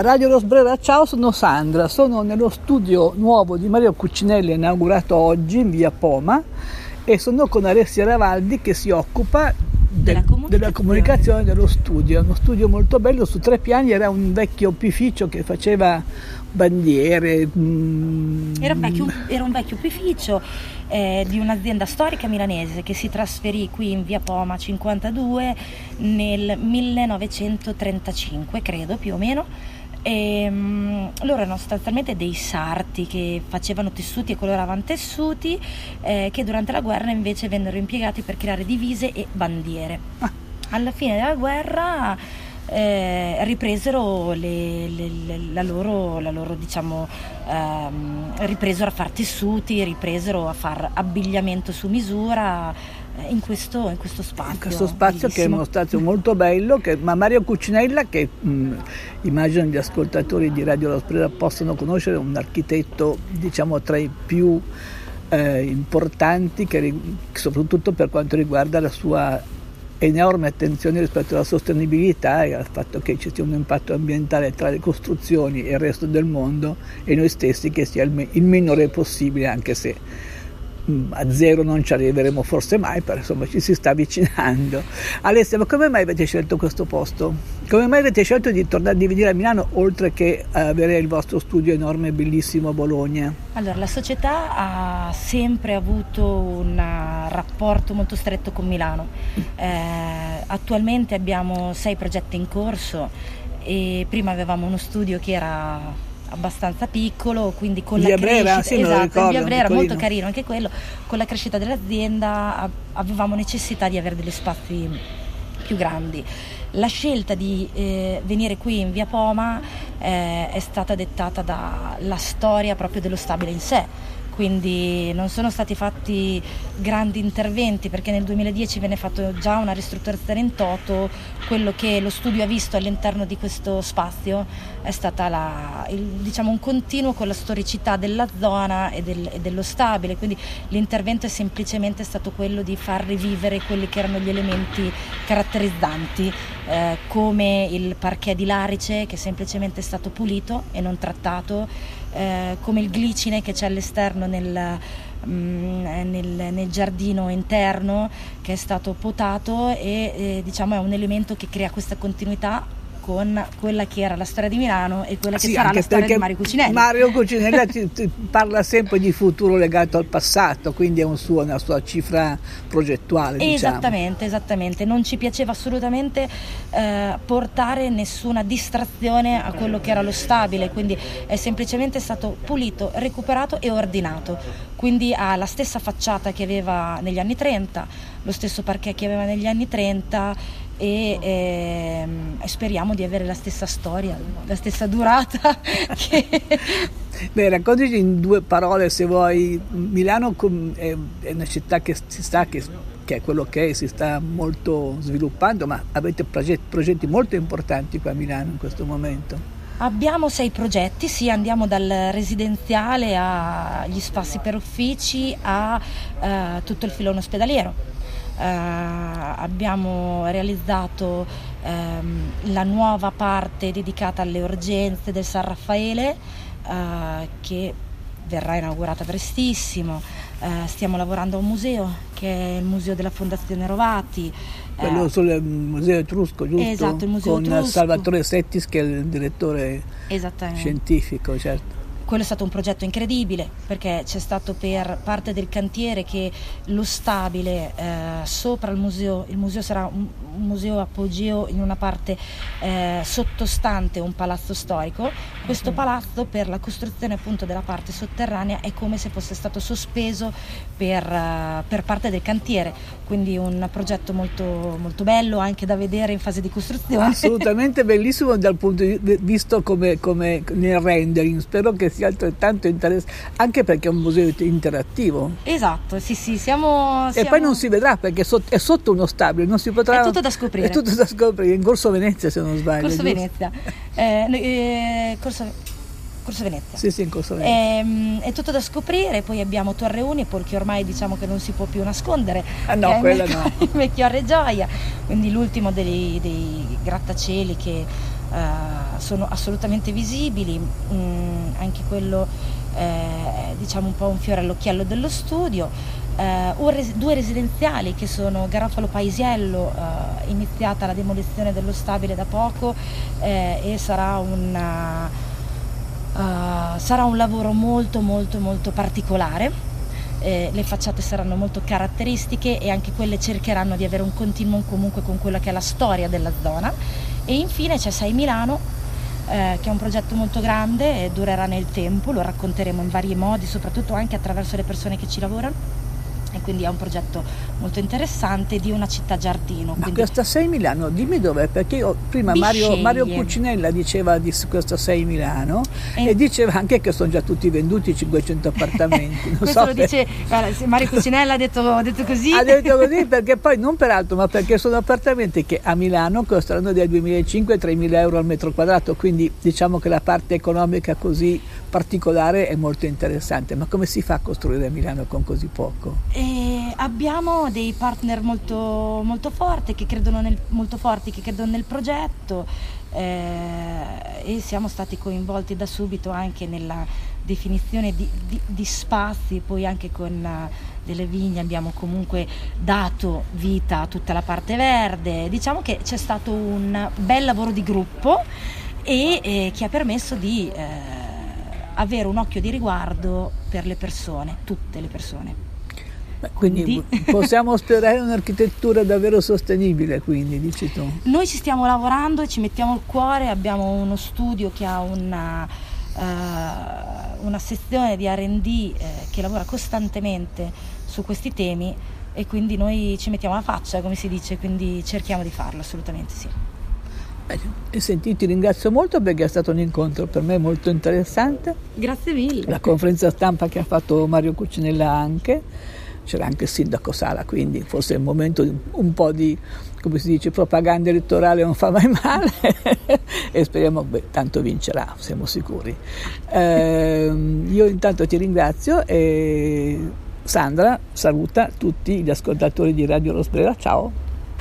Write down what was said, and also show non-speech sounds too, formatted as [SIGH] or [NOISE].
Radio Rosbrera, ciao, sono Sandra, sono nello studio nuovo di Mario Cuccinelli inaugurato oggi in via Poma e sono con Alessia Ravaldi che si occupa della, comunicazione. della comunicazione dello studio, uno studio molto bello su tre piani, era un vecchio opificio che faceva bandiere. Mm, era, un vecchio, era un vecchio opificio eh, di un'azienda storica milanese che si trasferì qui in via Poma 52 nel 1935, credo più o meno. E, um, loro erano sostanzialmente dei sarti che facevano tessuti e coloravano tessuti eh, che durante la guerra invece vennero impiegati per creare divise e bandiere. Ah. Alla fine della guerra eh, ripresero le, le, le, la loro, la loro diciamo, ehm, ripresero a fare tessuti, ripresero a fare abbigliamento su misura eh, in questo, in questo spazio. In questo spazio bellissimo. che è uno spazio molto bello, che, ma Mario Cucinella, che mh, immagino gli ascoltatori di Radio La Sprera possono conoscere, un architetto diciamo tra i più eh, importanti, che, soprattutto per quanto riguarda la sua enorme attenzione rispetto alla sostenibilità e al fatto che ci sia un impatto ambientale tra le costruzioni e il resto del mondo e noi stessi che sia il, il minore possibile anche se Mm, a zero non ci arriveremo forse mai, però insomma ci si sta avvicinando. Alessia, ma come mai avete scelto questo posto? Come mai avete scelto di tornare di venire a Milano oltre che avere il vostro studio enorme e bellissimo a Bologna? Allora, la società ha sempre avuto un rapporto molto stretto con Milano. Eh, attualmente abbiamo sei progetti in corso e prima avevamo uno studio che era abbastanza piccolo, quindi con via la Brera, crescita, sì, esatto, via Brera molto carino anche quello, con la crescita dell'azienda avevamo necessità di avere degli spazi più grandi. La scelta di eh, venire qui in via Poma eh, è stata dettata dalla storia proprio dello stabile in sé quindi non sono stati fatti grandi interventi perché nel 2010 venne fatta già una ristrutturazione in toto, quello che lo studio ha visto all'interno di questo spazio è stato diciamo, un continuo con la storicità della zona e, del, e, dello stabile, quindi l'intervento è semplicemente stato quello di far rivivere quelli che erano gli elementi caratterizzanti eh, come il parquet di Larice che semplicemente è stato pulito e non trattato eh, come il glicine che c'è all'esterno nel, mm, nel, nel, giardino interno che è stato potato e eh, diciamo è un elemento che crea questa continuità con quella che era la storia di Milano e quella che sì, sarà la storia di Mario Cucinelli. Mario Cucinelli ti, ti parla sempre di futuro legato al passato, quindi è un suo, una sua cifra progettuale. Diciamo. Esattamente, esattamente. Non ci piaceva assolutamente eh, portare nessuna distrazione a quello che era lo stabile, quindi è semplicemente stato pulito, recuperato e ordinato. Quindi ha la stessa facciata che aveva negli anni 30, lo stesso parquet che aveva negli anni 30 e, ehm, speriamo di avere la stessa storia, la stessa durata. [LAUGHS] Che... Beh, raccontaci in due parole se vuoi. Milano è una città che si sa che, che è quello che è, si sta molto sviluppando, ma avete progetti, progetti molto importanti qua a Milano in questo momento. Abbiamo sei progetti, sì, andiamo dal residenziale agli spazi per uffici a uh, tutto il filone ospedaliero eh, abbiamo realizzato ehm, la nuova parte dedicata alle urgenze del San Raffaele eh, che verrà inaugurata prestissimo. Eh, stiamo lavorando a un museo che è il museo della Fondazione Rovati. Quello eh, sul museo etrusco, giusto? Esatto, il museo Con etrusco. Salvatore Settis che è il direttore scientifico, certo quello è stato un progetto incredibile perché c'è stato per parte del cantiere che lo stabile eh, sopra il museo, il museo sarà un, un museo apogeo in una parte eh, sottostante un palazzo storico, questo palazzo per la costruzione appunto della parte sotterranea è come se fosse stato sospeso per, uh, per parte del cantiere, quindi un progetto molto, molto bello anche da vedere in fase di costruzione. Assolutamente bellissimo dal punto di vista visto come, come nel rendering, spero che sia altrettanto interessante, anche perché è un museo interattivo. Esatto, sì sì, siamo... E poi non si vedrà perché è sotto uno stabile, non si potrà... È tutto da scoprire. È tutto da scoprire, in Corso Venezia se non sbaglio. Corso giusto? Venezia. Eh, eh, corso... Corso Venezia. Sì, sì, in Corso Venezia. È, ehm, è, tutto da scoprire, poi abbiamo Torre Unipol che ormai diciamo che non si può più nascondere. Ah no, quella no. [LAUGHS] Melchiorre Gioia, quindi l'ultimo dei, dei grattacieli che eh, sono assolutamente visibili, mm, anche quello eh, diciamo un po' un fiore all'occhiello dello studio, eh, res- due residenziali che sono Garofalo Paisiello, eh, iniziata la demolizione dello stabile da poco eh, e sarà una, sarà un lavoro molto molto molto particolare eh, le facciate saranno molto caratteristiche e anche quelle cercheranno di avere un continuum comunque con quella che è la storia della zona. E infine c'è Sei Milano, eh, che è un progetto molto grande e durerà nel tempo, lo racconteremo in vari modi, soprattutto anche attraverso le persone che ci lavorano e quindi è un progetto molto interessante di una città giardino. Ma questa 6 Milano, dimmi dov'è, perché io, prima Mario, Mario, Cucinella diceva di questa 6 Milano e, e, diceva anche che sono già tutti venduti 500 appartamenti. [LAUGHS] Non Questo so lo per... dice guarda, Mario Cucinella ha detto, ha detto, così. Ha detto così [LAUGHS] perché poi non per altro, ma perché sono appartamenti che a Milano costano dai 2.500 ai 3.000 euro al metro quadrato, quindi diciamo che la parte economica così particolare è molto interessante. Ma come si fa a costruire Milano con così poco? E abbiamo dei partner molto, molto, forti, che nel, molto forti che credono nel progetto eh, e siamo stati coinvolti da subito anche nella definizione di, di, di spazi, poi anche con uh, delle vigne abbiamo comunque dato vita a tutta la parte verde. Diciamo che c'è stato un bel lavoro di gruppo e eh, che ha permesso di eh, avere un occhio di riguardo per le persone, tutte le persone. Beh, quindi, quindi possiamo sperare un'architettura davvero sostenibile, quindi dici tu. Noi ci stiamo lavorando ci mettiamo il cuore, abbiamo uno studio che ha una, uh, una sezione di RD eh, che lavora costantemente su questi temi e quindi noi ci mettiamo la faccia, come si dice, quindi cerchiamo di farlo, assolutamente sì. Senti, ti ringrazio molto perché è stato un incontro per me molto interessante. Grazie mille. La conferenza stampa che ha fatto Mario Cucinella anche c'era anche il sindaco Sala, quindi forse è il momento di un po' di, come si dice, propaganda elettorale non fa mai male [LAUGHS] e speriamo, beh, tanto vincerà, siamo sicuri. Eh, io intanto ti ringrazio e Sandra saluta tutti gli ascoltatori di Radio Rosbrera, ciao.